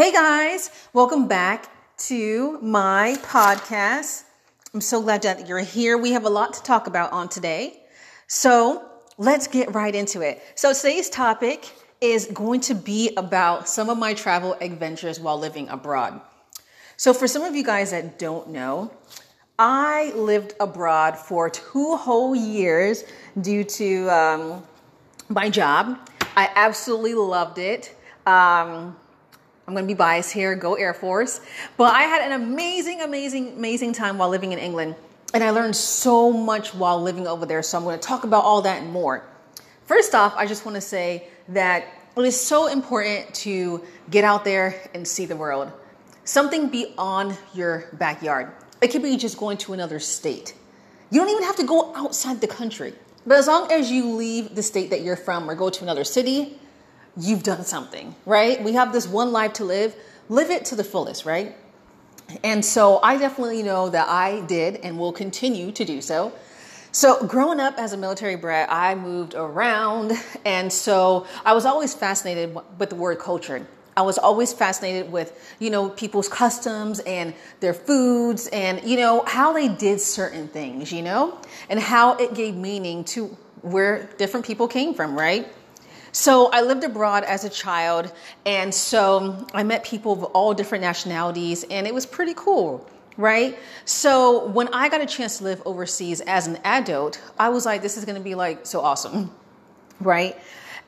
Hey guys, welcome back to my podcast. I'm so glad that you're here. We have a lot to talk about on today. So let's get right into it. So today's topic is going to be about some of my travel adventures while living abroad. So for some of you guys that don't know, I lived abroad for two whole years due to um, my job. I absolutely loved it. Um, I'm going to be biased here, go Air Force. But I had an amazing, amazing, amazing time while living in England. And I learned so much while living over there. So I'm going to talk about all that and more. First off, I just want to say that it is so important to get out there and see the world. Something beyond your backyard. It could be just going to another state. You don't even have to go outside the country. But as long as you leave the state that you're from or go to another city, you've done something, right? We have this one life to live. Live it to the fullest, right? And so I definitely know that I did and will continue to do so. So, growing up as a military brat, I moved around. And so I was always fascinated with the word culture. I was always fascinated with, you know, people's customs and their foods and, you know, how they did certain things, you know, and how it gave meaning to where different people came from, right? So I lived abroad as a child, and so I met people of all different nationalities, and it was pretty cool, right? So when I got a chance to live overseas as an adult, I was like, this is gonna be like so awesome, right?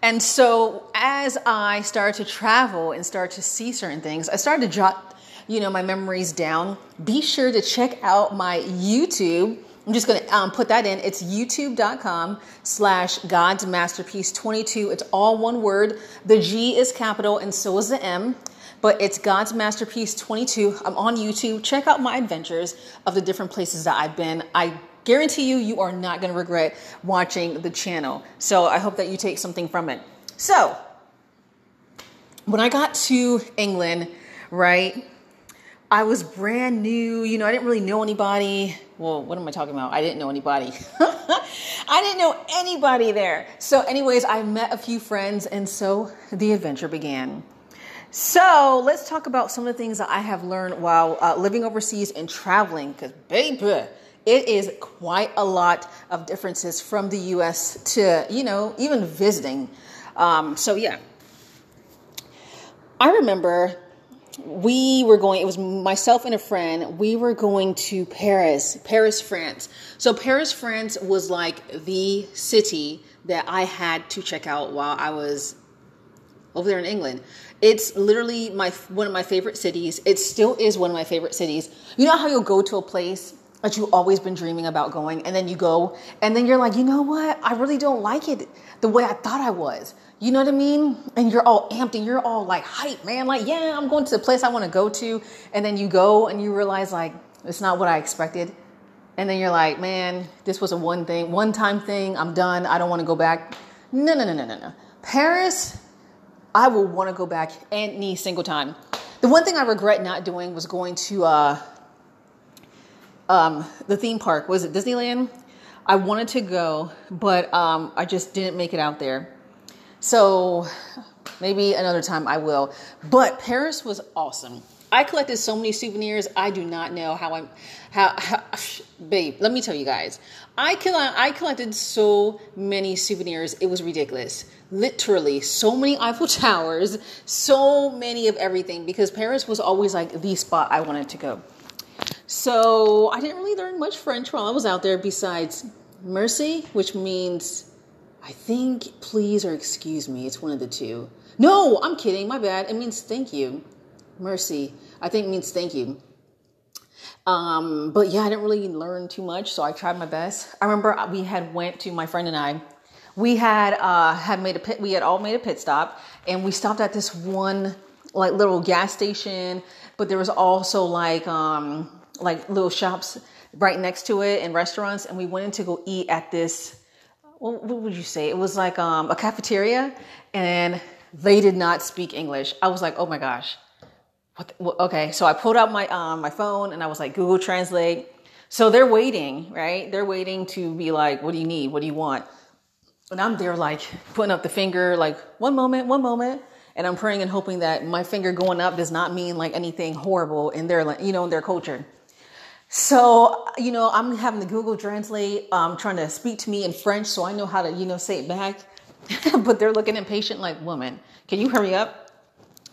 And so as I started to travel and start to see certain things, I started to jot, you know, my memories down. Be sure to check out my YouTube I'm just going to um, put that in. It's youtube.com slash God's Masterpiece 22. It's all one word. The G is capital and so is the M, but it's God's Masterpiece 22. I'm on YouTube. Check out my adventures of the different places that I've been. I guarantee you, you are not going to regret watching the channel. So I hope that you take something from it. So when I got to England, right, I was brand new. You know, I didn't really know anybody. Well, what am I talking about? I didn't know anybody. I didn't know anybody there. So, anyways, I met a few friends, and so the adventure began. So, let's talk about some of the things that I have learned while uh, living overseas and traveling, because, baby, it is quite a lot of differences from the US to, you know, even visiting. Um, so, yeah. I remember we were going, it was myself and a friend, we were going to Paris, Paris, France. So, Paris, France was like the city that I had to check out while I was over there in England. It's literally my one of my favorite cities. It still is one of my favorite cities. You know how you'll go to a place that you've always been dreaming about going, and then you go, and then you're like, you know what? I really don't like it the way I thought I was. You know what I mean? And you're all amped and you're all like hype, man. Like, yeah, I'm going to the place I want to go to. And then you go and you realize, like, it's not what I expected. And then you're like, man, this was a one thing, one time thing. I'm done. I don't want to go back. No, no, no, no, no, no. Paris, I will want to go back any single time. The one thing I regret not doing was going to uh, um, the theme park. Was it Disneyland? I wanted to go, but um, I just didn't make it out there. So maybe another time I will. But Paris was awesome. I collected so many souvenirs. I do not know how I'm, how, how babe. Let me tell you guys. I collect, I collected so many souvenirs. It was ridiculous. Literally, so many Eiffel Towers, so many of everything. Because Paris was always like the spot I wanted to go. So I didn't really learn much French while I was out there. Besides merci, which means I think please or excuse me. It's one of the two. No, I'm kidding. My bad. It means thank you. Merci. I think means thank you. Um, but yeah, I didn't really learn too much, so I tried my best. I remember we had went to my friend and I. We had uh, had made a pit. We had all made a pit stop, and we stopped at this one like little gas station. But there was also like um, like little shops right next to it and restaurants, and we went in to go eat at this what would you say? It was like um, a cafeteria, and they did not speak English. I was like, oh my gosh. The, okay, so I pulled out my um, my phone and I was like, Google Translate. So they're waiting, right? They're waiting to be like, what do you need? What do you want? And I'm there like putting up the finger, like one moment, one moment. And I'm praying and hoping that my finger going up does not mean like anything horrible in their, you know, in their culture. So, you know, I'm having the Google Translate um, trying to speak to me in French so I know how to, you know, say it back. but they're looking impatient like, woman, can you hurry up?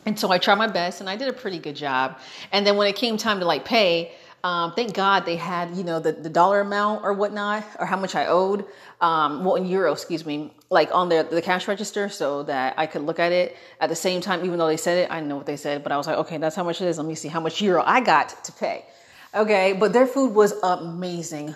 And so I tried my best and I did a pretty good job. And then when it came time to like pay, um, thank God they had, you know, the, the dollar amount or whatnot, or how much I owed. Um, well, in euro, excuse me, like on the, the cash register so that I could look at it at the same time, even though they said it, I know what they said, but I was like, okay, that's how much it is. Let me see how much euro I got to pay. Okay. But their food was amazing.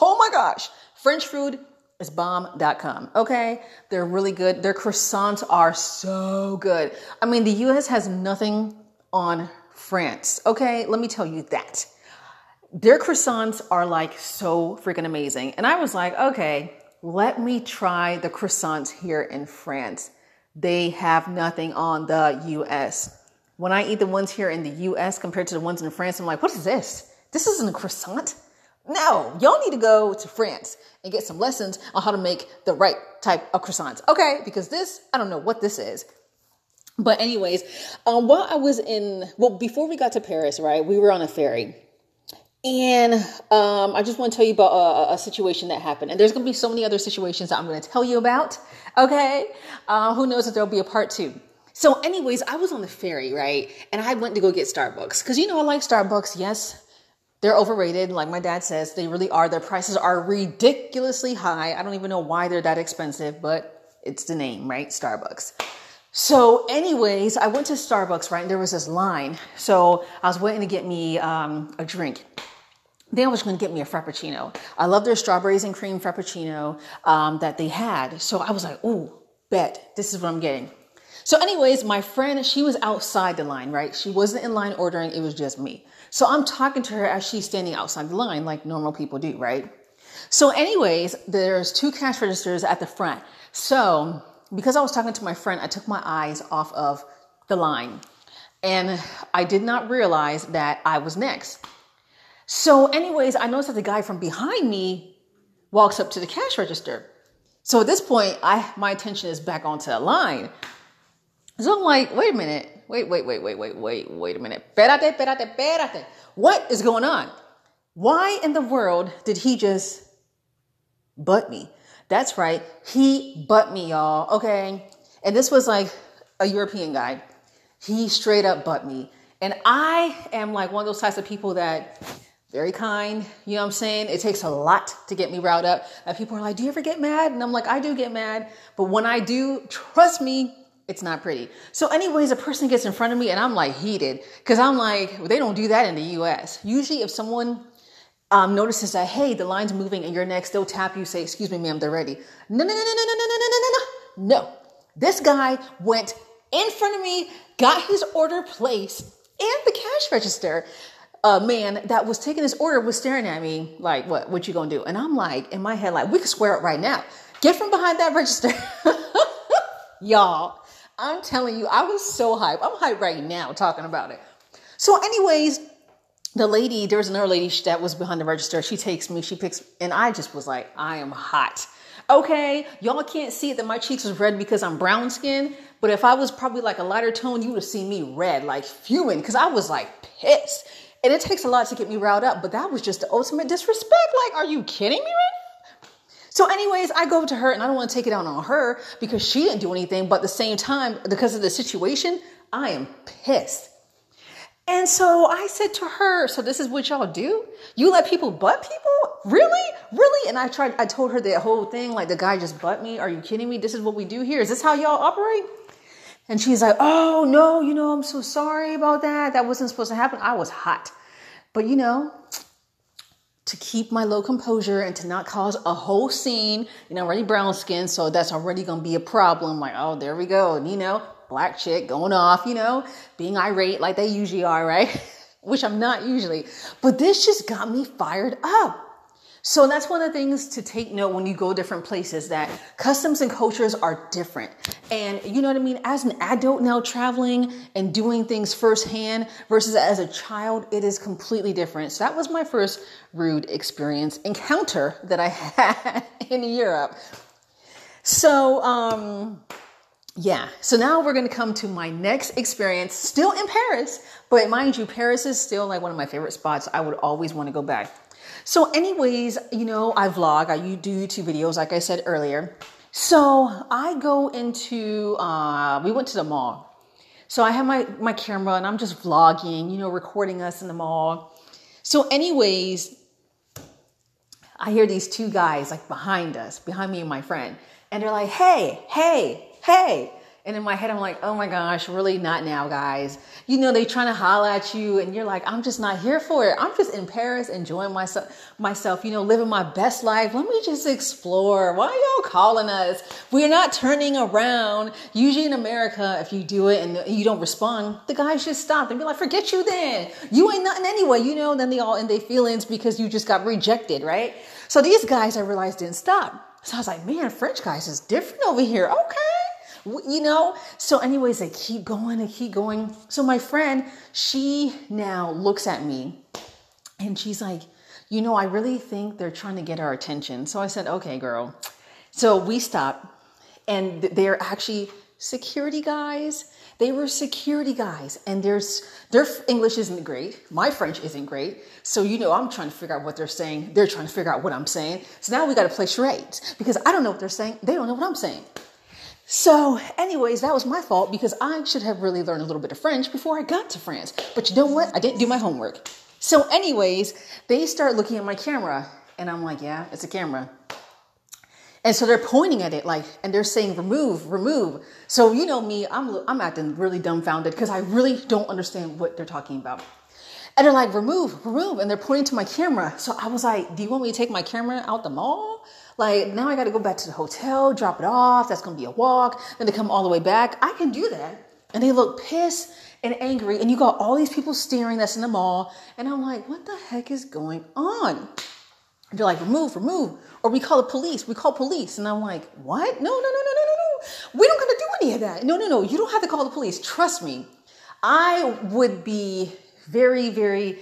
Oh my gosh. French food is bomb.com. Okay. They're really good. Their croissants are so good. I mean, the US has nothing on France. Okay. Let me tell you that their croissants are like so freaking amazing. And I was like, okay, let me try the croissants here in France. They have nothing on the US. When I eat the ones here in the US compared to the ones in France, I'm like, what is this? This isn't a croissant. No, y'all need to go to France and get some lessons on how to make the right type of croissants. Okay, because this, I don't know what this is. But, anyways, um, while I was in, well, before we got to Paris, right, we were on a ferry and um, I just want to tell you about a, a, situation that happened. And there's going to be so many other situations that I'm going to tell you about. Okay. Uh, who knows if there'll be a part two. So, anyways, I was on the ferry, right? And I went to go get Starbucks because, you know, I like Starbucks. Yes, they're overrated. Like my dad says, they really are. Their prices are ridiculously high. I don't even know why they're that expensive, but it's the name, right? Starbucks. So, anyways, I went to Starbucks, right? And there was this line. So I was waiting to get me um, a drink. Then I was going to get me a frappuccino. I love their strawberries and cream frappuccino um, that they had. So I was like, "Ooh, bet this is what I'm getting." So, anyways, my friend, she was outside the line, right? She wasn't in line ordering. It was just me. So I'm talking to her as she's standing outside the line, like normal people do, right? So, anyways, there's two cash registers at the front. So because I was talking to my friend, I took my eyes off of the line, and I did not realize that I was next. So, anyways, I noticed that the guy from behind me walks up to the cash register. So at this point, I my attention is back onto the line. So I'm like, wait a minute, wait, wait, wait, wait, wait, wait, wait a minute. Espérate, espérate, espérate. What is going on? Why in the world did he just butt me? That's right, he butt me, y'all. Okay, and this was like a European guy. He straight up butt me, and I am like one of those types of people that very kind. You know what I'm saying? It takes a lot to get me riled up. And people are like, Do you ever get mad? And I'm like, I do get mad. But when I do, trust me, it's not pretty. So, anyways, a person gets in front of me and I'm like heated because I'm like, well, they don't do that in the US. Usually, if someone um, notices that, hey, the line's moving and you're next, they'll tap you, say, Excuse me, ma'am, they're ready. No, no, no, no, no, no, no, no, no, no, no. No. This guy went in front of me, got his order placed and the cash register a man that was taking his order was staring at me like, what, what you gonna do? And I'm like, in my head, like, we could square up right now. Get from behind that register. Y'all, I'm telling you, I was so hyped. I'm hyped right now talking about it. So, anyways, the lady, there was another lady that was behind the register. She takes me, she picks, and I just was like, I am hot. Okay, y'all can't see it that my cheeks was red because I'm brown skin, but if I was probably like a lighter tone, you would have seen me red, like fuming, because I was like pissed. And it takes a lot to get me riled up, but that was just the ultimate disrespect. Like, are you kidding me right? So, anyways, I go to her and I don't want to take it out on her because she didn't do anything, but at the same time, because of the situation, I am pissed. And so I said to her, So this is what y'all do? You let people butt people? Really? Really? And I tried, I told her that whole thing, like the guy just butt me. Are you kidding me? This is what we do here. Is this how y'all operate? And she's like, oh, no, you know, I'm so sorry about that. That wasn't supposed to happen. I was hot. But, you know, to keep my low composure and to not cause a whole scene, you know, already brown skin, so that's already to be a problem. Like, oh, there we go. And, you know, black chick going off, you know, being irate like they usually are, right? Which I'm not usually. But this just got me fired up. So that's one of the things to take note when you go different places that customs and cultures are different. And you know what I mean? As an adult now traveling and doing things firsthand versus as a child, it is completely different. So that was my first rude experience encounter that I had in Europe. So, um, yeah, so now we're gonna come to my next experience, still in Paris, but mind you, Paris is still like one of my favorite spots. I would always want to go back. So, anyways, you know, I vlog, I do YouTube videos, like I said earlier. So I go into, uh, we went to the mall. So I have my, my camera and I'm just vlogging, you know, recording us in the mall. So, anyways, I hear these two guys like behind us, behind me and my friend, and they're like, hey, hey, hey. And in my head, I'm like, oh my gosh, really not now, guys. You know, they trying to holla at you, and you're like, I'm just not here for it. I'm just in Paris enjoying myself, myself, you know, living my best life. Let me just explore. Why are y'all calling us? We're not turning around. Usually in America, if you do it and you don't respond, the guys just stop. They'd be like, forget you then. You ain't nothing anyway, you know, then they all in their feelings because you just got rejected, right? So these guys, I realized, didn't stop. So I was like, man, French guys is different over here. Okay you know? So anyways I keep going I keep going. So my friend she now looks at me and she's like you know i really think they're trying to get our attention. So i said okay girl. So we stopped and they're actually security guys. They were security guys and there's their english isn't great. My french isn't great. So you know i'm trying to figure out what they're saying. They're trying to figure out what i'm saying. So now we got to play charades because i don't know what they're saying. They don't know what i'm saying so, anyways, that was my fault because I should have really learned a little bit of French before I got to France. But you know what? I didn't do my homework. So, anyways, they start looking at my camera, and I'm like, yeah, it's a camera. And so they're pointing at it like, and they're saying, remove, remove. So, you know me, I'm, I'm acting really dumbfounded because I really don't understand what they're talking about. And they're like, remove, remove. And they're pointing to my camera. So I was like, do you want me to take my camera out the mall? Like now I got to go back to the hotel, drop it off. That's going to be a walk. Then to come all the way back. I can do that. And they look pissed and angry. And you got all these people staring that's in the mall. And I'm like, what the heck is going on? And they're like, remove, remove. Or we call the police. We call police. And I'm like, what? No, no, no, no, no, no, no. We don't got to do any of that. No, no, no. You don't have to call the police. Trust me. I would be very, very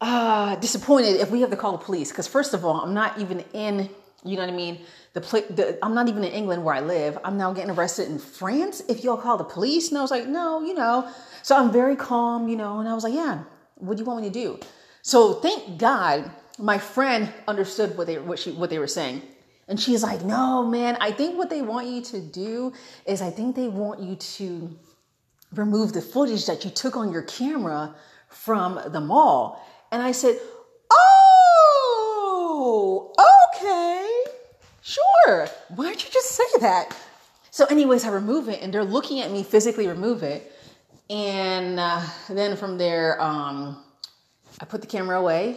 uh, disappointed if we have to call the police. Because first of all, I'm not even in you know what I mean? The, pl- the I'm not even in England where I live. I'm now getting arrested in France. If y'all call the police, and I was like, no, you know. So I'm very calm, you know. And I was like, yeah, what do you want me to do? So thank God, my friend understood what they what she what they were saying. And she's like, no, man, I think what they want you to do is I think they want you to remove the footage that you took on your camera from the mall. And I said, oh, okay. Sure. Why'd you just say that? So, anyways, I remove it and they're looking at me physically remove it. And uh, then from there, um, I put the camera away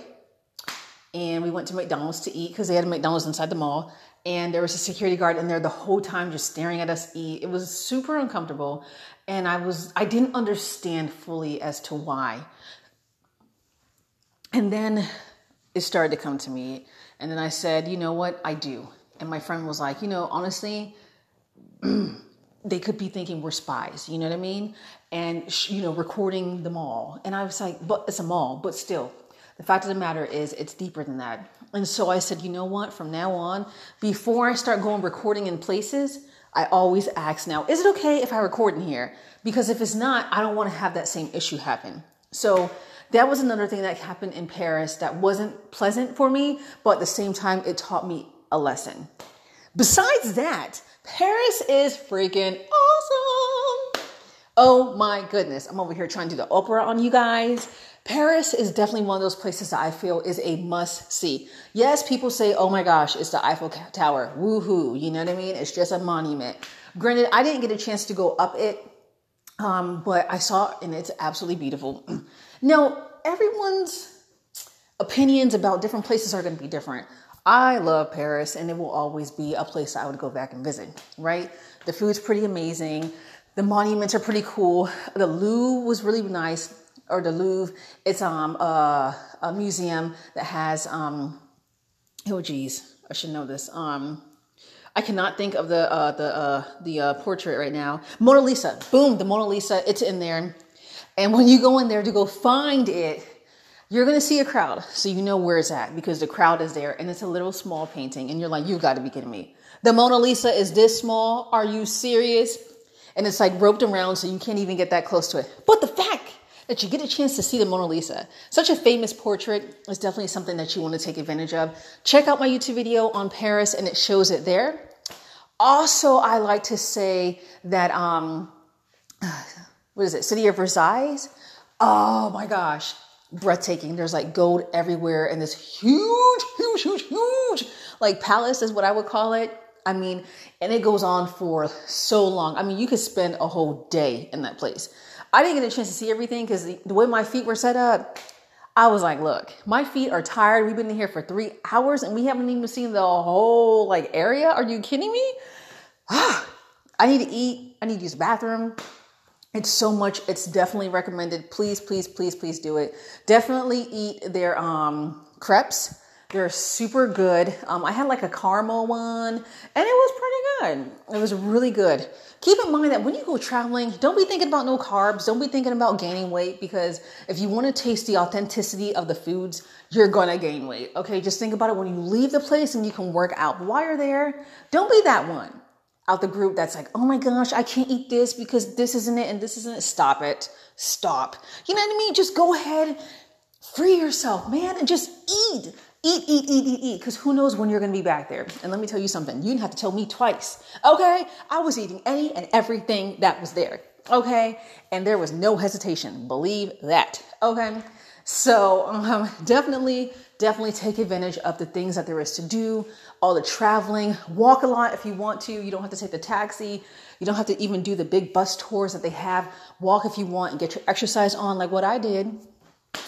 and we went to McDonald's to eat because they had a McDonald's inside the mall. And there was a security guard in there the whole time just staring at us eat. It was super uncomfortable. And I was, I didn't understand fully as to why. And then it started to come to me. And then I said, you know what? I do. And my friend was like, you know, honestly, they could be thinking we're spies, you know what I mean? And, you know, recording the mall. And I was like, but it's a mall, but still, the fact of the matter is it's deeper than that. And so I said, you know what? From now on, before I start going recording in places, I always ask now, is it okay if I record in here? Because if it's not, I don't want to have that same issue happen. So that was another thing that happened in Paris that wasn't pleasant for me, but at the same time, it taught me a lesson. Besides that, Paris is freaking awesome. Oh my goodness. I'm over here trying to do the opera on you guys. Paris is definitely one of those places that I feel is a must see. Yes, people say, oh my gosh, it's the Eiffel Tower. Woohoo. You know what I mean? It's just a monument. Granted, I didn't get a chance to go up it, um, but I saw it and it's absolutely beautiful. now, everyone's opinions about different places are going to be different. I love Paris and it will always be a place I would go back and visit, right? The food's pretty amazing. The monuments are pretty cool. The Louvre was really nice, or the Louvre. It's um uh, a museum that has um oh geez, I should know this. Um I cannot think of the uh, the uh, the uh, portrait right now. Mona Lisa. Boom, the Mona Lisa. It's in there. And when you go in there to go find it, you're going to see a crowd. So you know where it's at because the crowd is there and it's a little small painting. And you're like, you've got to be kidding me. The Mona Lisa is this small. Are you serious? And it's like roped around so you can't even get that close to it. But the fact that you get a chance to see the Mona Lisa, such a famous portrait, is definitely something that you want to take advantage of. Check out my YouTube video on Paris and it shows it there. Also, I like to say that, um, what is it, City of Versailles? Oh my gosh, breathtaking. There's like gold everywhere and this huge, huge, huge, huge, like palace is what I would call it. I mean, and it goes on for so long. I mean, you could spend a whole day in that place. I didn't get a chance to see everything because the, way my feet were set up, I was like, look, my feet are tired. We've been in here for three hours and we haven't even seen the whole like area. Are you kidding me? I need to eat. I need to use the bathroom. It's so much. It's definitely recommended. Please, please, please, please do it. Definitely eat their um, crepes. They're super good. Um, I had like a caramel one, and it was pretty good. It was really good. Keep in mind that when you go traveling, don't be thinking about no carbs. Don't be thinking about gaining weight because if you want to taste the authenticity of the foods, you're gonna gain weight. Okay, just think about it when you leave the place and you can work out. while you're there, don't be that one out the group that's like, oh my gosh, I can't eat this because this isn't it and this isn't it. Stop it. Stop. You know what I mean? Just go ahead, free yourself, man, and just eat. Eat, eat, eat, eat, eat, because who knows when you're going to be back there. And let me tell you something, you didn't have to tell me twice. Okay? I was eating any and everything that was there. Okay? And there was no hesitation. Believe that. Okay? So um, definitely, definitely take advantage of the things that there is to do, all the traveling, walk a lot if you want to. You don't have to take the taxi. You don't have to even do the big bus tours that they have. Walk if you want and get your exercise on, like what I did.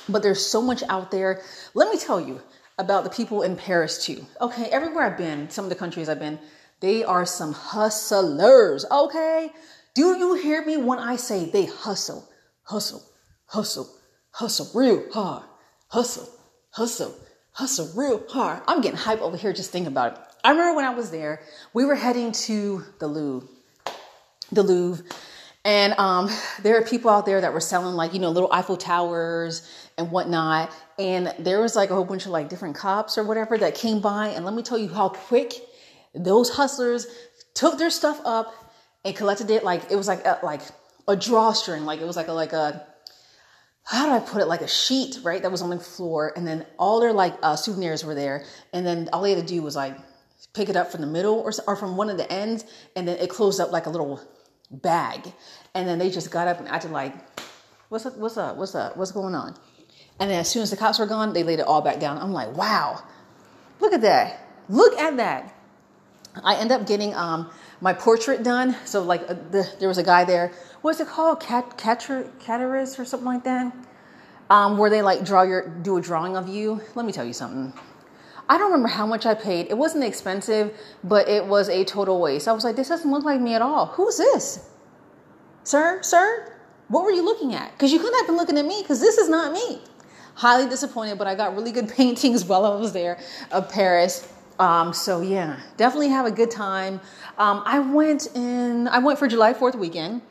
But there's so much out there. Let me tell you, about the people in Paris too. Okay, everywhere I've been, some of the countries I've been, they are some hustlers. Okay, do you hear me when I say they hustle, hustle, hustle, hustle real hard, hustle, hustle, hustle real hard? I'm getting hype over here just thinking about it. I remember when I was there, we were heading to the Louvre, the Louvre, and um, there are people out there that were selling like you know little Eiffel towers and whatnot. And there was like a whole bunch of like different cops or whatever that came by. And let me tell you how quick those hustlers took their stuff up and collected it. Like it was like a, like a drawstring. Like it was like a like a how do I put it? Like a sheet, right? That was on the floor, and then all their like uh, souvenirs were there. And then all they had to do was like pick it up from the middle or, or from one of the ends, and then it closed up like a little bag. And then they just got up and acted like, "What's up? What's up? What's up? What's going on?" And then as soon as the cops were gone, they laid it all back down. I'm like, wow, look at that. Look at that. I end up getting um, my portrait done. So like uh, the, there was a guy there. What's it called? Cat, cataris or something like that. Um, where they like draw your do a drawing of you. Let me tell you something. I don't remember how much I paid. It wasn't expensive, but it was a total waste. I was like, this doesn't look like me at all. Who's this? Sir, sir, what were you looking at? Because you couldn't have been looking at me because this is not me highly disappointed, but I got really good paintings while I was there of Paris. Um, so yeah, definitely have a good time. Um, I went in, I went for July 4th weekend.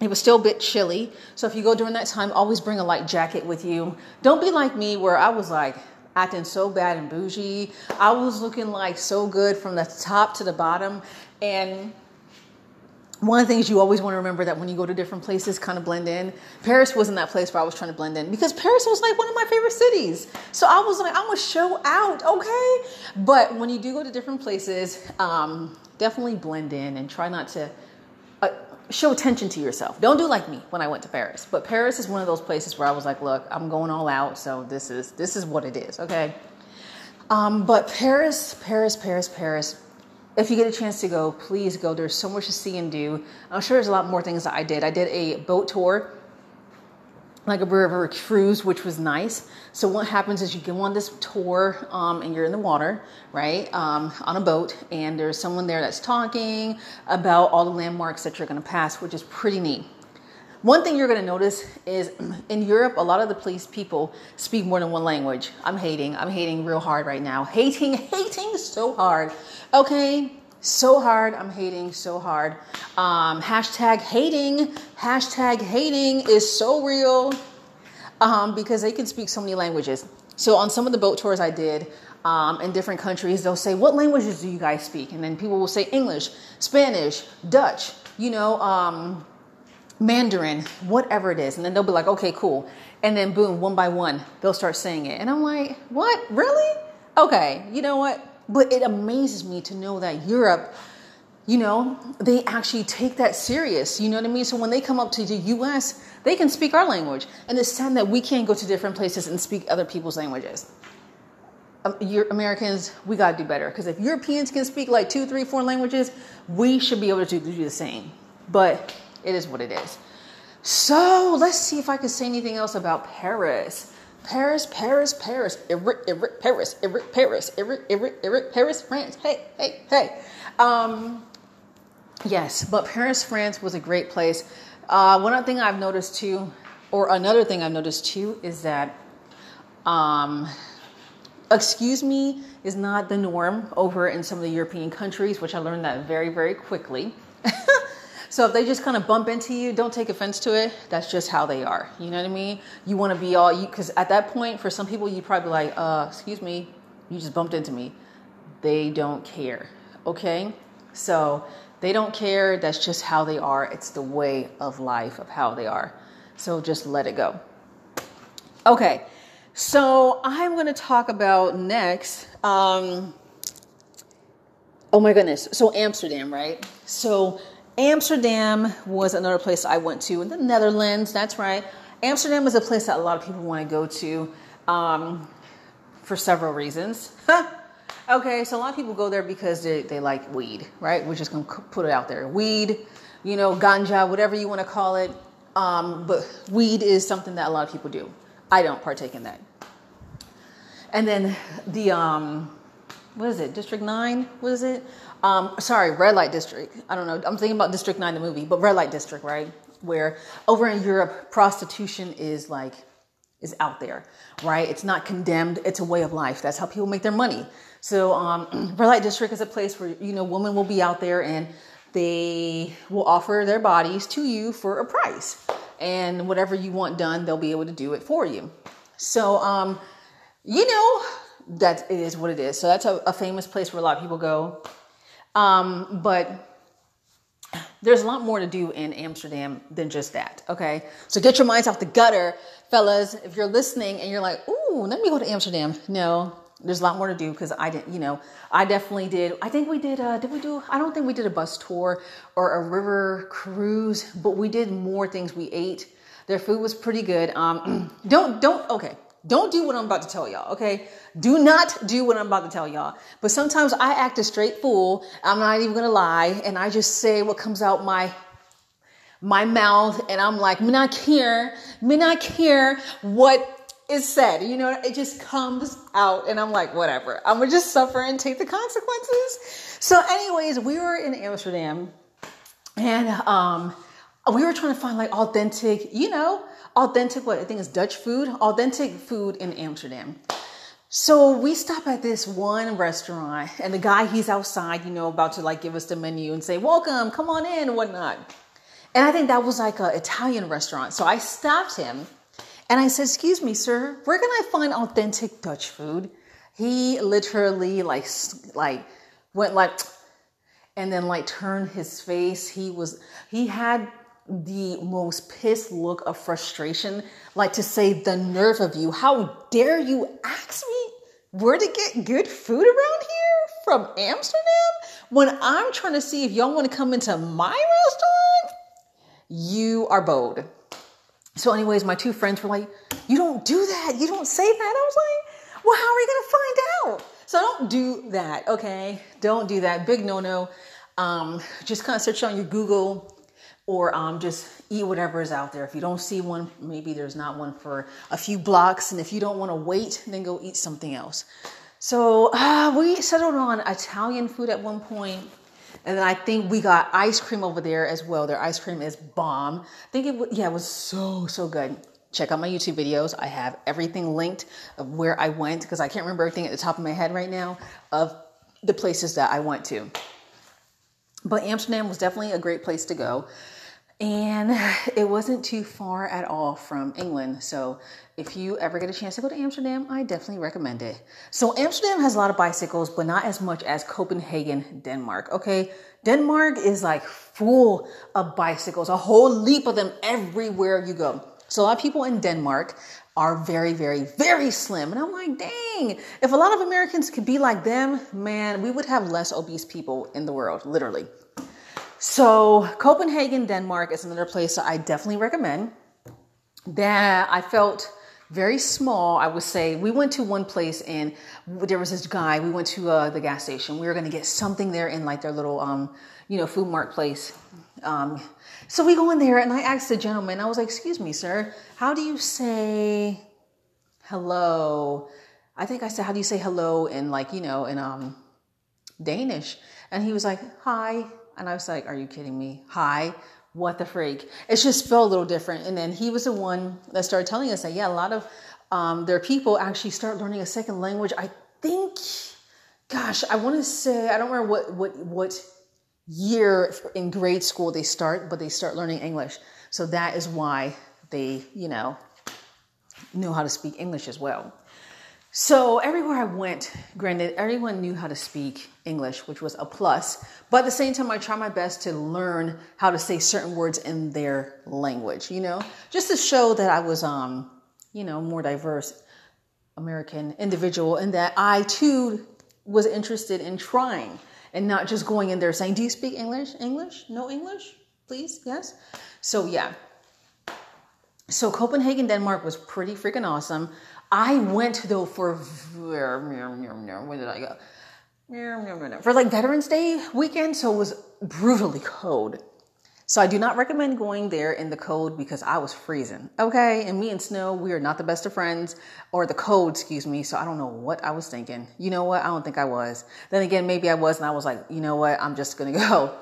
It was still a bit chilly. So if you go during that time, always bring a light jacket with you. Don't be like me where I was like acting so bad and bougie. I was looking like so good from the top to the bottom. And one of the things you always want to remember that when you go to different places, kind of blend in. Paris wasn't that place where I was trying to blend in because Paris was like one of my favorite cities. So I was like, I'm gonna show out, okay? But when you do go to different places, um, definitely blend in and try not to uh, show attention to yourself. Don't do like me when I went to Paris. But Paris is one of those places where I was like, look, I'm going all out, so this is this is what it is, okay? Um, but Paris, Paris, Paris, Paris if you get a chance to go, please go. There's so much to see and do. I'm sure there's a lot more things that I did. I did a boat tour, like a river cruise, which was nice. So what happens is you go on this tour um, and you're in the water, right, um, on a boat, and there's someone there that's talking about all the landmarks that you're going to pass, which is pretty neat. One thing you're going to notice is in Europe, a lot of the police people speak more than one language. I'm hating. I'm hating real hard right now. Hating, hating so hard. Okay, so hard. I'm hating so hard. Um, hashtag hating. Hashtag hating is so real um, because they can speak so many languages. So on some of the boat tours I did, um, in different countries, they'll say, What languages do you guys speak? And then people will say English, Spanish, Dutch, you know, um, Mandarin, whatever it is. And then they'll be like, okay, cool. And then boom, one by one, they'll start saying it. And I'm like, what? Really? Okay, you know what? But it amazes me to know that Europe, you know, they actually take that serious. You know what I mean? So when they come up to the US, they can speak our language. And it's sad that we can't go to different places and speak other people's languages. Um, Americans, we got to do better. Because if Europeans can speak like two, three, four languages, we should be able to do the same. But it is what it is. So let's see if I can say anything else about Paris. Paris, Paris, Paris, Eric, Eric, Paris, Eric, Paris, Eric, Eric, Paris, France. Hey, hey, hey. Um, yes, but Paris, France was a great place. Uh, one other thing I've noticed too, or another thing I've noticed too, is that, um, excuse me, is not the norm over in some of the European countries, which I learned that very, very quickly. So if they just kind of bump into you, don't take offense to it. That's just how they are. You know what I mean? You want to be all you because at that point, for some people, you probably like, uh, excuse me, you just bumped into me. They don't care. Okay, so they don't care. That's just how they are. It's the way of life of how they are. So just let it go. Okay, so I'm going to talk about next. Um, oh my goodness. So Amsterdam, right? So Amsterdam was another place I went to in the Netherlands. That's right. Amsterdam is a place that a lot of people want to go to um, for several reasons. okay, so a lot of people go there because they, they like weed, right? We're just going to put it out there. Weed, you know, ganja, whatever you want to call it. Um, but weed is something that a lot of people do. I don't partake in that. And then the, um, what is it, District 9? What is it? Um, sorry, red light district. I don't know. I'm thinking about District 9, the movie, but red light district, right? Where over in Europe, prostitution is like, is out there, right? It's not condemned. It's a way of life. That's how people make their money. So, um, red light district is a place where, you know, women will be out there and they will offer their bodies to you for a price. And whatever you want done, they'll be able to do it for you. So, um, you know, that it is what it is. So that's a, a famous place where a lot of people go. Um, but there's a lot more to do in Amsterdam than just that. Okay. So get your minds off the gutter, fellas. If you're listening and you're like, ooh, let me go to Amsterdam. No, there's a lot more to do because I didn't, you know, I definitely did. I think we did, uh, did we do, I don't think we did a bus tour or a river cruise, but we did more things. We ate. Their food was pretty good. Um, don't, don't, okay. Don't do what I'm about to tell y'all, okay? Do not do what I'm about to tell y'all. But sometimes I act a straight fool. I'm not even gonna lie, and I just say what comes out my my mouth, and I'm like, me not care, me not care what is said. You know, it just comes out, and I'm like, whatever. I'm gonna just suffer and take the consequences. So, anyways, we were in Amsterdam, and um, we were trying to find like authentic, you know authentic, what I think is Dutch food, authentic food in Amsterdam. So we stop at this one restaurant, and the guy he's outside, you know, about to like give us the menu and say, "Welcome, come on in," and whatnot. And I think that was like an Italian restaurant. So I stopped him, and I said, "Excuse me, sir, where can I find authentic Dutch food?" He literally like like went like, and then like turned his face. He was he had the most pissed look of frustration, like to say, the nerve of you. How dare you ask me where to get good food around here from Amsterdam when I'm trying to see if y'all want to come into my restaurant? You are bold. So, anyways, my two friends were like, You don't do that. You don't say that. I was like, Well, how are you going to find out? So, don't do that, okay? Don't do that. Big no no. Um, just kind of search on your Google or um, just eat whatever is out there. If you don't see one, maybe there's not one for a few blocks. And if you don't want to wait, then go eat something else. So uh, we settled on Italian food at one point, and then I think we got ice cream over there as well. Their ice cream is bomb. I think it, yeah, it was so so good. Check out my YouTube videos. I have everything linked of where I went because I can't remember everything at the top of my head right now of the places that I went to. But Amsterdam was definitely a great place to go. And it wasn't too far at all from England. So if you ever get a chance to go to Amsterdam, I definitely recommend it. So Amsterdam has a lot of bicycles, but not as much as Copenhagen, Denmark. Okay. Denmark is like full of bicycles, a whole leap of them everywhere you go. So a lot of people in Denmark are very, very, very slim. And I'm like, dang, if a lot of Americans could be like them, man, we would have less obese people in the world, literally. So, Copenhagen, Denmark is another place that I definitely recommend. That I felt very small, I would say. We went to one place and there was this guy. We went to uh, the gas station. We were going to get something there in like their little, um, you know, food mart place. Um, so we go in there and I asked the gentleman, I was like, excuse me, sir, how do you say hello? I think I said, how do you say hello in like, you know, in um, Danish? And he was like, hi. And I was like, are you kidding me? Hi. What the freak? It just felt a little different. And then he was the one that started telling us that, yeah, a lot of um, their people actually start learning a second language. I think, gosh, I want to say, I don't remember what, what, what year in grade school they start, but they start learning English. So that is why they, you know, know how to speak English as well. So everywhere I went, granted, everyone knew how to speak English, which was a plus. But at the same time, I try my best to learn how to say certain words in their language, you know, just to show that I was, um, you know, more diverse American individual and that I too was interested in trying and not just going in there saying, Do you speak English? English? No English? Please? Yes? So, yeah. So, Copenhagen, Denmark was pretty freaking awesome. I went though for, when did I go? For like Veterans Day weekend, so it was brutally cold. So I do not recommend going there in the cold because I was freezing. Okay. And me and snow, we are not the best of friends or the cold, excuse me. So I don't know what I was thinking. You know what? I don't think I was. Then again, maybe I was and I was like, you know what? I'm just to go.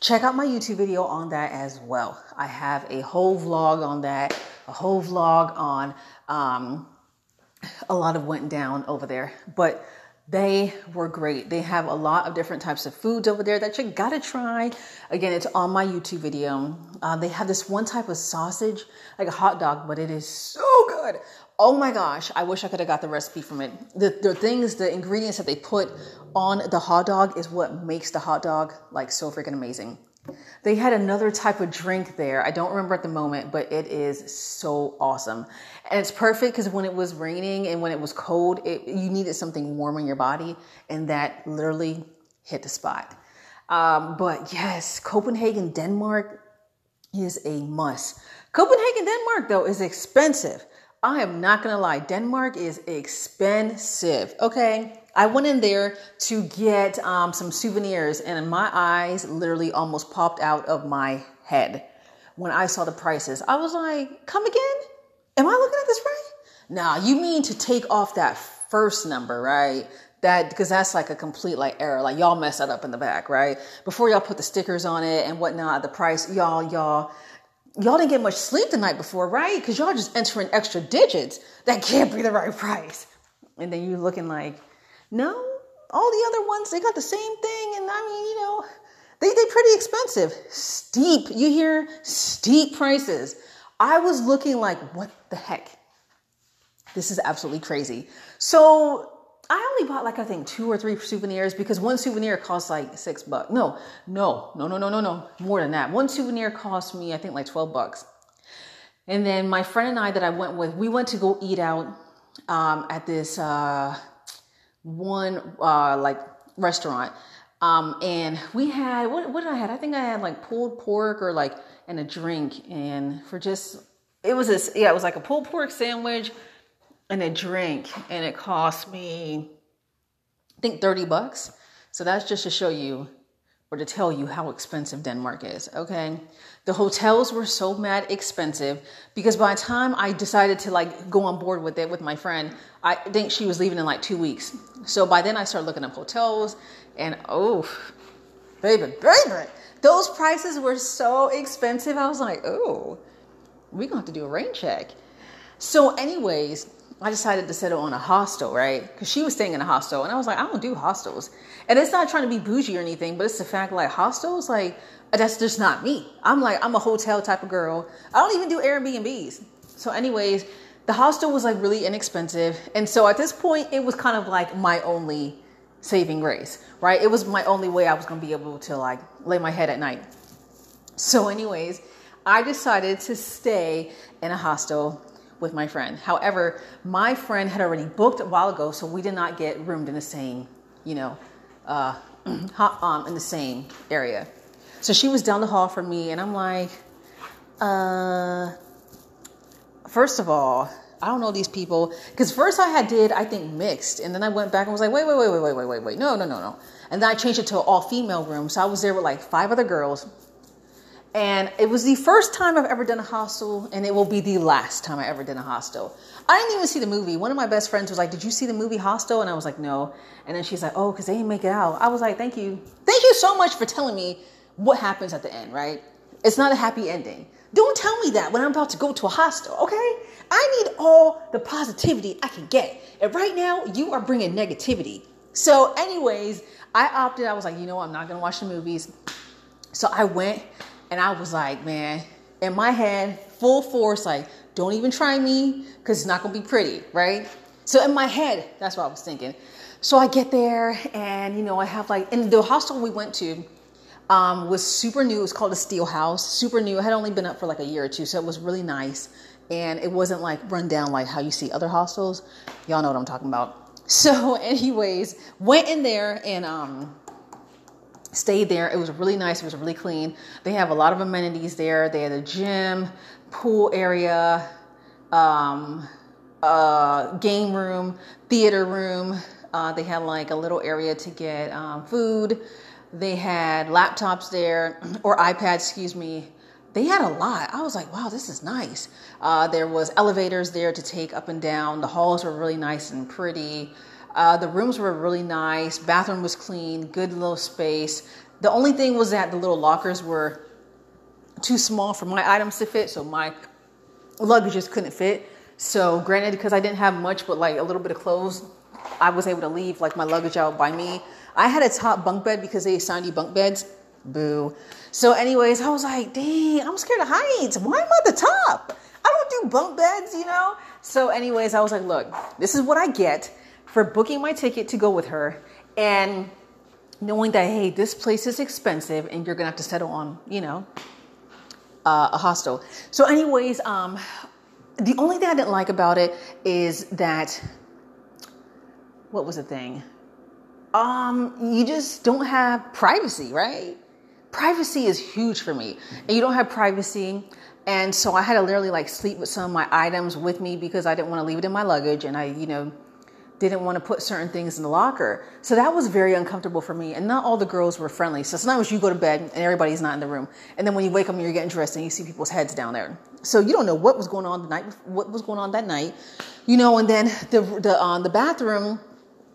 Check out my YouTube video on that as well. I have a whole vlog on that, a whole vlog on, um, a lot of went down over there, but they were great. They have a lot of different types of foods over there that you gotta try. Again, it's on my YouTube video. Uh, they have this one type of sausage, like a hot dog, but it is so good. Oh my gosh, I wish I could have got the recipe from it. The, the things, the ingredients that they put on the hot dog is what makes the hot dog like so freaking amazing. They had another type of drink there. I don't remember at the moment, but it is so awesome. And it's perfect because when it was raining and when it was cold, it, you needed something warm in your body, and that literally hit the spot. Um, but yes, Copenhagen, Denmark is a must. Copenhagen, Denmark, though, is expensive. I am not gonna lie, Denmark is expensive. Okay, I went in there to get um, some souvenirs, and my eyes literally almost popped out of my head when I saw the prices. I was like, "Come again? Am I looking at this right?" Nah, you mean to take off that first number, right? That because that's like a complete like error. Like y'all messed that up in the back, right? Before y'all put the stickers on it and whatnot, the price, y'all, y'all y'all didn't get much sleep the night before, right? Because y'all just entering extra digits. That can't be the right price. And then you looking like, no, all the other ones, they got the same thing. And I mean, you know, they, they pretty expensive. Steep. You hear steep prices. I was looking like, what the heck? This is absolutely crazy. So I only bought like I think two or three souvenirs because one souvenir costs like six bucks. No, no, no, no, no, no, no, more than that. One souvenir cost me I think like twelve bucks. And then my friend and I that I went with, we went to go eat out um, at this uh, one uh, like restaurant, um, and we had what what did I had? I think I had like pulled pork or like and a drink, and for just it was this yeah it was like a pulled pork sandwich and a drink, and it cost me, I think, 30 bucks. So that's just to show you or to tell you how expensive Denmark is, okay? The hotels were so mad expensive because by the time I decided to like go on board with it with my friend, I think she was leaving in like two weeks. So by then I started looking up hotels and oh, baby, baby, those prices were so expensive. I was like, oh, we're gonna have to do a rain check. So, anyways, I decided to settle on a hostel, right? Because she was staying in a hostel, and I was like, I don't do hostels. And it's not trying to be bougie or anything, but it's the fact like hostels, like that's just not me. I'm like I'm a hotel type of girl. I don't even do Airbnbs. So, anyways, the hostel was like really inexpensive, and so at this point, it was kind of like my only saving grace, right? It was my only way I was gonna be able to like lay my head at night. So, anyways, I decided to stay in a hostel with my friend. However, my friend had already booked a while ago, so we did not get roomed in the same, you know, uh, um, in the same area. So she was down the hall from me, and I'm like, uh, first of all, I don't know these people because first I had did I think mixed, and then I went back and was like, wait, wait, wait, wait, wait, wait, wait, no, no, no, no, and then I changed it to all female room. So I was there with like five other girls and it was the first time I've ever done a hostel, and it will be the last time I ever did a hostel. I didn't even see the movie. One of my best friends was like, "Did you see the movie Hostel?" And I was like, "No." And then she's like, "Oh, because they didn't make it out." I was like, "Thank you, thank you so much for telling me what happens at the end. Right? It's not a happy ending. Don't tell me that when I'm about to go to a hostel. Okay? I need all the positivity I can get, and right now you are bringing negativity. So, anyways, I opted. I was like, you know, what? I'm not gonna watch the movies. So I went and I was like, man, in my head, full force, like, don't even try me because it's not going to be pretty, right? So in my head, that's what I was thinking. So I get there and, you know, I have like, and the hostel we went to um, was super new. It was called the Steel House, super new. It had only been up for like a year or two, so it was really nice. And it wasn't like run down like how you see other hostels. Y'all know what I'm talking about. So, anyways, went in there and um, stayed there. It was really nice. It was really clean. They have a lot of amenities there. They had a gym, pool area, um, uh, game room, theater room. Uh, they had like a little area to get um, food. They had laptops there or iPads, excuse me. They had a lot. I was like, wow, this is nice. Uh, there was elevators there to take up and down. The halls were really nice and pretty. Uh, the rooms were really nice. Bathroom was clean, good little space. The only thing was that the little lockers were too small for my items to fit, so my luggage just couldn't fit. So, granted, because I didn't have much but like a little bit of clothes, I was able to leave like my luggage out by me. I had a top bunk bed because they assigned you bunk beds. Boo. So, anyways, I was like, dang, I'm scared of heights. Why am I at the top? I don't do bunk beds, you know? So, anyways, I was like, look, this is what I get for booking my ticket to go with her and knowing that hey this place is expensive and you're gonna have to settle on you know uh, a hostel. So anyways um, the only thing i didn't like about it is that what was the thing? Um, you just don't have privacy right? Privacy is huge for me. And you don't have privacy. And so i had to literally like sleep with some of my items with me because i didn't want to leave it in my luggage and i you know didn't want to put certain things in the locker. So that was very uncomfortable for me. And not all the girls were friendly. So sometimes you go to bed and everybody's not in the room. And then when you wake up and you're getting dressed and you see people's heads down there. So you don't know what was going on the night, what was going on that night, you know, and then the, the, uh, the bathroom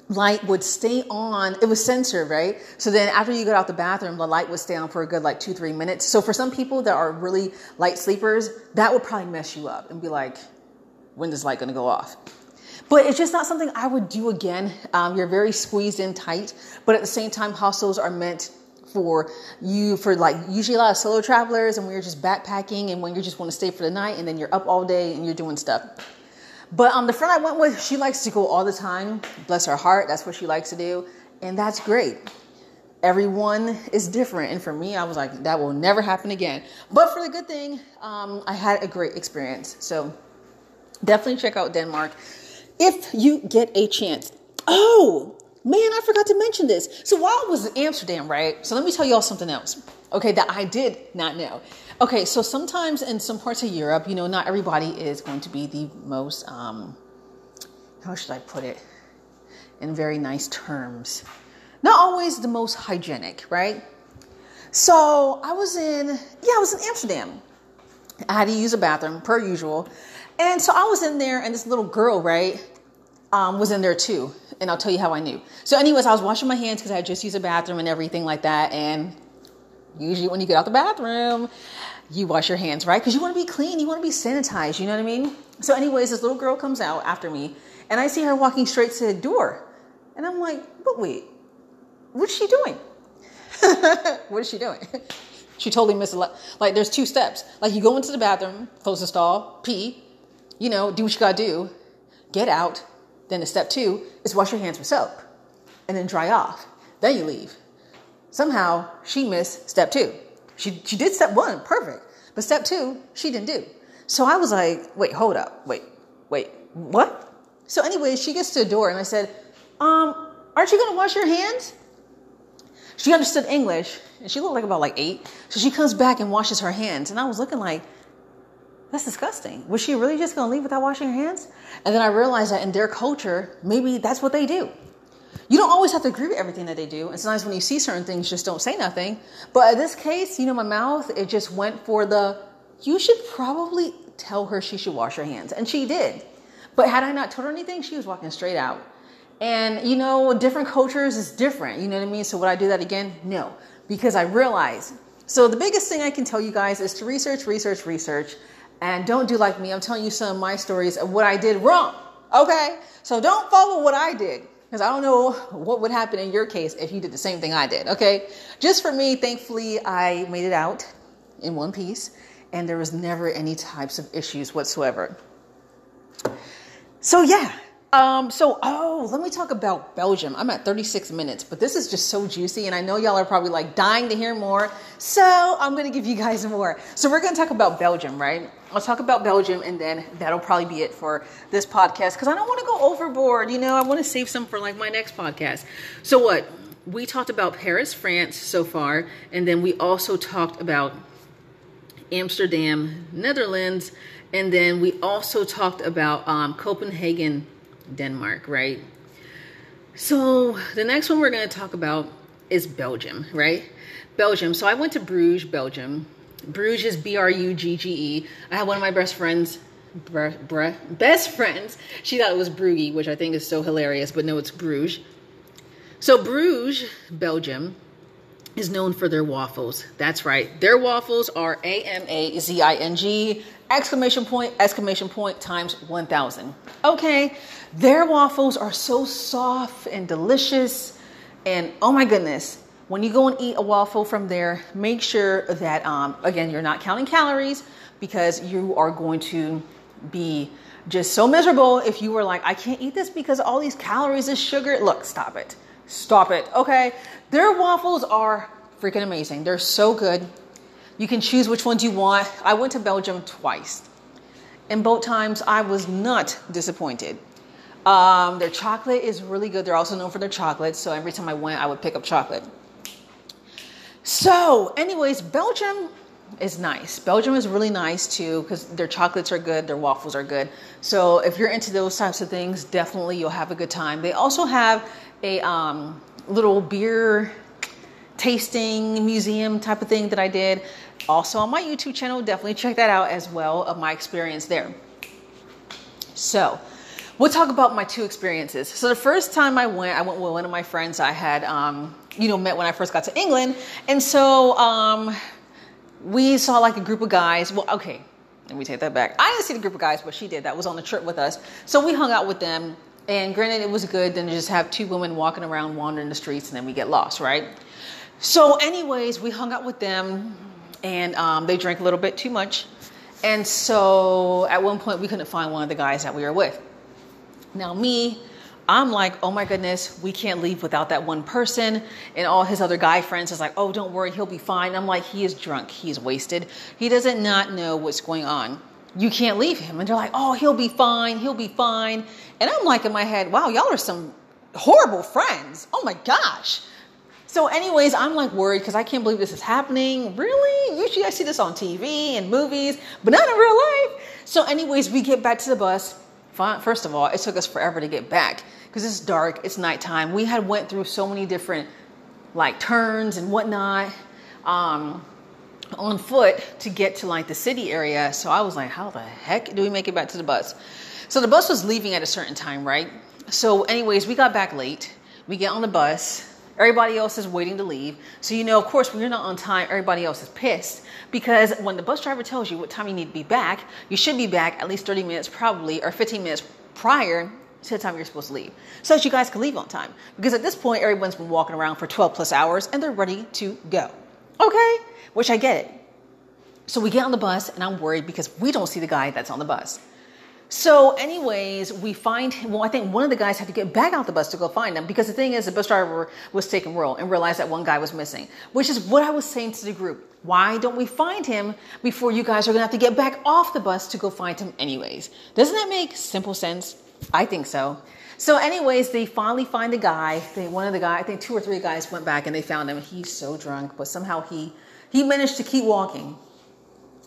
light would stay on. It was censored, right? So then after you got out the bathroom, the light would stay on for a good like two, three minutes. So for some people that are really light sleepers, that would probably mess you up and be like, when is light going to go off? But it's just not something I would do again. Um, you're very squeezed in tight, but at the same time, hostels are meant for you for like usually a lot of solo travelers and when you're just backpacking and when you just want to stay for the night and then you're up all day and you're doing stuff. But um, the friend I went with, she likes to go all the time. Bless her heart, that's what she likes to do, and that's great. Everyone is different, and for me, I was like, that will never happen again. But for the good thing, um, I had a great experience. So definitely check out Denmark if you get a chance. Oh, man, I forgot to mention this. So while I was in Amsterdam, right? So let me tell y'all something else, okay, that I did not know. Okay, so sometimes in some parts of Europe, you know, not everybody is going to be the most, um, how should I put it, in very nice terms. Not always the most hygienic, right? So I was in, yeah, I was in Amsterdam. I had to use a bathroom per usual. And so I was in there, and this little girl, right, um, was in there too. And I'll tell you how I knew. So, anyways, I was washing my hands because I just used a bathroom and everything like that. And Usually, when you get out the bathroom, you wash your hands, right? Because you want to be clean, you want to be sanitized, you know what I mean? So, anyways, this little girl comes out after me, and I see her walking straight to the door. And I'm like, but wait, what's she doing? what is she doing? she totally missed a lot. Like, there's two steps. Like, you go into the bathroom, close the stall, pee, you know, do what you gotta do, get out. Then the step two is wash your hands with soap and then dry off. Then you leave. Somehow she missed step two. She, she did step one, perfect. But step two, she didn't do. So I was like, wait, hold up. Wait, wait, what? So, anyway, she gets to the door and I said, um, aren't you gonna wash your hands? She understood English and she looked like about like eight. So she comes back and washes her hands. And I was looking like, that's disgusting. Was she really just gonna leave without washing her hands? And then I realized that in their culture, maybe that's what they do. You don't always have to agree with everything that they do. And sometimes when you see certain things, just don't say nothing. But in this case, you know, my mouth, it just went for the, you should probably tell her she should wash her hands. And she did. But had I not told her anything, she was walking straight out. And, you know, different cultures is different. You know what I mean? So would I do that again? No, because I realize. So the biggest thing I can tell you guys is to research, research, research. And don't do like me. I'm telling you some of my stories of what I did wrong. Okay? So don't follow what I did because I don't know what would happen in your case if you did the same thing I did. Okay? Just for me, thankfully, I made it out in one piece and there was never any types of issues whatsoever. So, yeah, um, so, oh, let me talk about Belgium. I'm at 36 minutes, but this is just so juicy, and I know y'all are probably like dying to hear more. So, I'm to give you guys more. So, we're to talk about Belgium, right? I'll talk about Belgium, and then that'll probably be it for this podcast because I don't want to go overboard. You know, I want to save some for like my next podcast. So, what? We talked about Paris, France so far, and then we also talked about Amsterdam, Netherlands, and then we also talked about um, Copenhagen Denmark, right? So the next one we're going to talk about is Belgium, right? Belgium. So I went to Bruges, Belgium. Bruges is B R U G G E. I had one of my best friends, bruh, bruh, best friends. She thought it was Brugge, which I think is so hilarious, but no, it's Bruges. So Bruges, Belgium, is known for their waffles. That's right. Their waffles are A M A Z I N G exclamation point exclamation point times 1000. Okay. Their waffles are so soft and delicious and oh my goodness. When you go and eat a waffle from there, make sure that um, again you're not counting calories because you are going to be just so miserable if you were like, I can't eat this because all these calories is sugar. Look, stop it. Stop it. Okay. Their waffles are freaking amazing. They're so good. You can choose which ones you want. I went to Belgium twice. And both times I was not disappointed. Um, their chocolate is really good. They're also known for their chocolate. So every time I went, I would pick up chocolate. So, anyways, Belgium is nice. Belgium is really nice too because their chocolates are good, their waffles are good. So, if you're into those types of things, definitely you'll have a good time. They also have a um, little beer tasting museum type of thing that I did. Also on my YouTube channel, definitely check that out as well of my experience there. So, we'll talk about my two experiences. So the first time I went, I went with one of my friends I had, um, you know, met when I first got to England, and so um, we saw like a group of guys. Well, okay, let me take that back. I didn't see the group of guys, but she did. That was on the trip with us. So we hung out with them, and granted, it was good than to just have two women walking around wandering the streets, and then we get lost, right? So, anyways, we hung out with them, and um, they drank a little bit too much. And so, at one point, we couldn't find one of the guys that we were with. Now, me, I'm like, oh my goodness, we can't leave without that one person. And all his other guy friends is like, oh, don't worry, he'll be fine. I'm like, he is drunk, he's wasted. He doesn't not know what's going on. You can't leave him. And they're like, oh, he'll be fine, he'll be fine. And I'm like in my head, wow, y'all are some horrible friends. Oh my gosh. So, anyways, I'm like worried because I can't believe this is happening. Really? Usually I see this on TV and movies, but not in real life. So, anyways, we get back to the bus. First of all, it took us forever to get back because it's dark, it's nighttime. We had went through so many different like turns and whatnot um, on foot to get to like the city area. So I was like, how the heck do we make it back to the bus? So the bus was leaving at a certain time, right? So, anyways, we got back late. We get on the bus Everybody else is waiting to leave. So, you know, of course, when you're not on time, everybody else is pissed because when the bus driver tells you what time you need to be back, you should be back at least 30 minutes probably or 15 minutes prior to the time you're supposed to leave so that you guys can leave on time. Because at this point, everyone's been walking around for 12 plus hours and they're ready to go. Okay? Which I get it. So we get on the bus and I'm worried because we don't see the guy that's on the bus. So, anyways, we find him. Well, I think one of the guys had to get back out the bus to go find him because the thing is, the bus driver was taking roll and realized that one guy was missing, which is what I was saying to the group. Why don't we find him before you guys are gonna have to get back off the bus to go find him, anyways? Doesn't that make simple sense? I think so. So, anyways, they finally find the guy. They one of the guys, I think two or three guys went back and they found him. He's so drunk, but somehow he he managed to keep walking.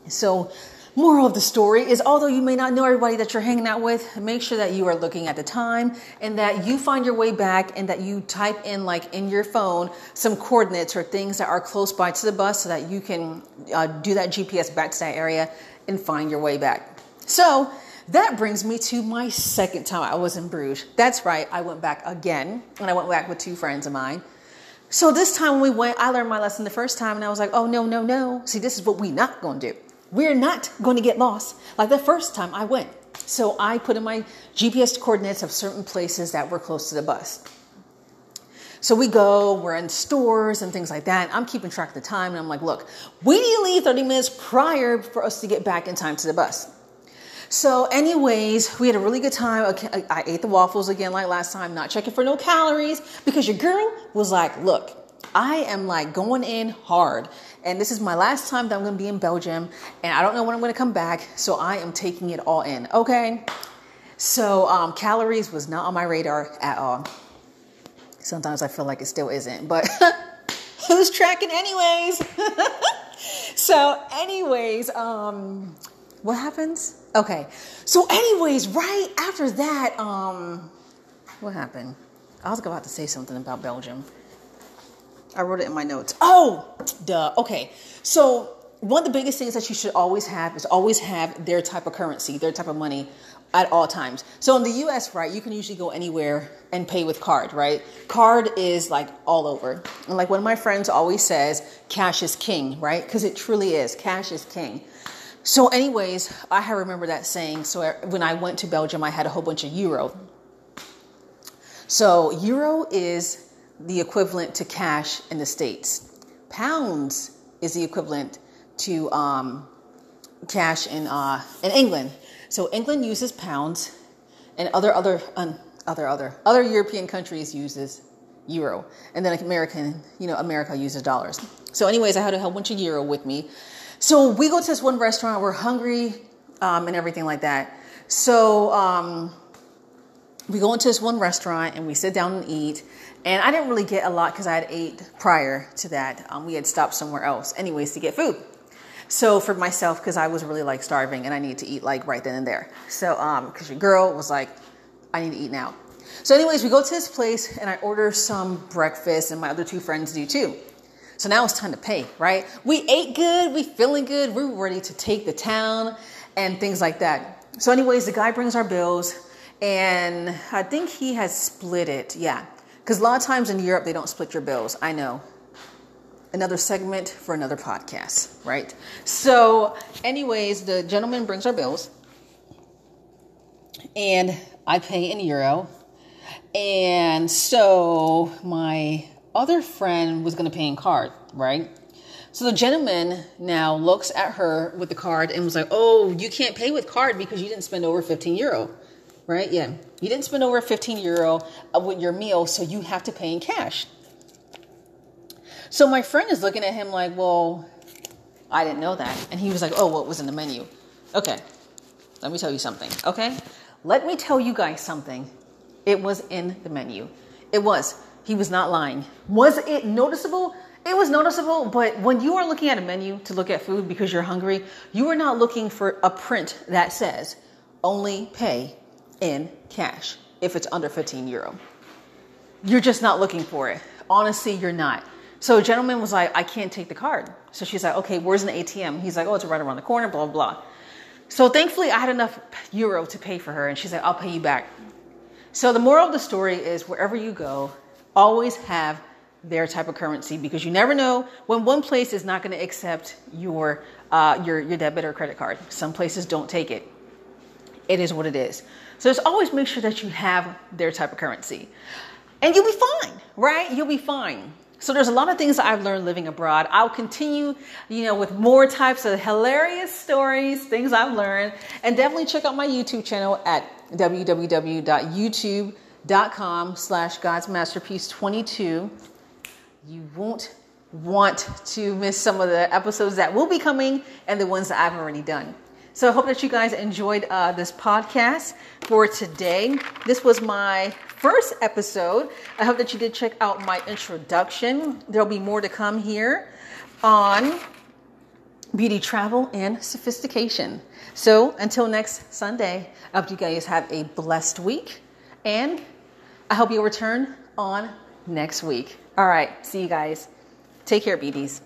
So Moral of the story is although you may not know everybody that you're hanging out with, make sure that you are looking at the time and that you find your way back and that you type in, like in your phone, some coordinates or things that are close by to the bus so that you can uh, do that GPS back to that area and find your way back. So that brings me to my second time I was in Bruges. That's right, I went back again and I went back with two friends of mine. So this time when we went, I learned my lesson the first time and I was like, oh, no, no, no. See, this is what we not to do. We're not going to get lost like the first time I went. So I put in my GPS coordinates of certain places that were close to the bus. So we go, we're in stores and things like that. I'm keeping track of the time and I'm like, look, we need to leave 30 minutes prior for us to get back in time to the bus. So, anyways, we had a really good time. I ate the waffles again like last time, not checking for no calories because your girl was like, look, I am like going in hard. And this is my last time that I'm going to be in Belgium. And I don't know when I'm going to come back. So I am taking it all in. Okay. So um, calories was not on my radar at all. Sometimes I feel like it still isn't, but who's tracking anyways? so, anyways, um, what happens? Okay. So, anyways, right after that, um, what happened? I was about to say something about Belgium. I wrote it in my notes. Oh, duh. Okay. So, one of the biggest things that you should always have is always have their type of currency, their type of money at all times. So in the US, right, you can usually go anywhere and pay with card, right? Card is like all over. And like one of my friends always says, cash is king, right? Because it truly is. Cash is king. So, anyways, I remember that saying. So er, when I went to Belgium, I had a whole bunch of euro. So euro is the equivalent to cash in the States. Pounds is the equivalent to um, cash in, uh, in England. So England uses pounds, and other other other other other European countries uses euro, and then American, you know, America uses dollars. So, anyways, I had a whole bunch of euro with me. So we go to this one restaurant. We're hungry um, and everything like that. So um, we go into this one restaurant and we sit down and eat. And I didn't really get a lot because I had ate prior to that. Um, we had stopped somewhere else, anyways, to get food. So for myself, because I was really like starving and I needed to eat like right then and there. So because um, your girl was like, I need to eat now. So anyways, we go to this place and I order some breakfast, and my other two friends do too. So now it's time to pay, right? We ate good, we feeling good, we're ready to take the town and things like that. So anyways, the guy brings our bills, and I think he has split it. Yeah. Because a lot of times in Europe, they don't split your bills. I know. Another segment for another podcast, right? So, anyways, the gentleman brings our bills, and I pay in euro. And so my other friend was going to pay in card, right? So the gentleman now looks at her with the card and was like, "Oh, you can't pay with card because you didn't spend over 15 euro." Right? Yeah. You didn't spend over 15 euro uh, with your meal, so you have to pay in cash. So my friend is looking at him like, well, I didn't know that. And he was like, oh, what was in the menu? Okay, let me tell you something, okay? Let me tell you guys something. It was in the menu. It was. He was not lying. Was it noticeable? It was noticeable, but when you are looking at a menu to look at food because you're hungry, you are not looking for a print that says only pay in cash if it's under 15 euro. You're just not looking for it. Honestly, you're not. So a gentleman was like, I can't take the card. So she's like, okay, where's an ATM? He's like, oh, it's right around the corner, blah, blah, blah. So thankfully, I had enough euro to pay for her. And she's like, I'll pay you back. So the moral of the story is wherever you go, always have their type of currency because you never know when one place is not going to accept your uh, your your debit or credit card. Some places don't take it. It is what it is. So just always make sure that you have their type of currency, and you'll be fine, right? You'll be fine. So there's a lot of things that I've learned living abroad. I'll continue, you know, with more types of hilarious stories, things I've learned, and definitely check out my YouTube channel at www.youtube.com slash God's Masterpiece 22. You won't want to miss some of the episodes that will be coming and the ones that I've already done. So I hope that you guys enjoyed uh, this podcast for today. This was my first episode. I hope that you did check out my introduction. There'll be more to come here on beauty, travel, and sophistication. So until next Sunday, I hope you guys have a blessed week, and I hope you'll return on next week. All right, see you guys. Take care, beauties.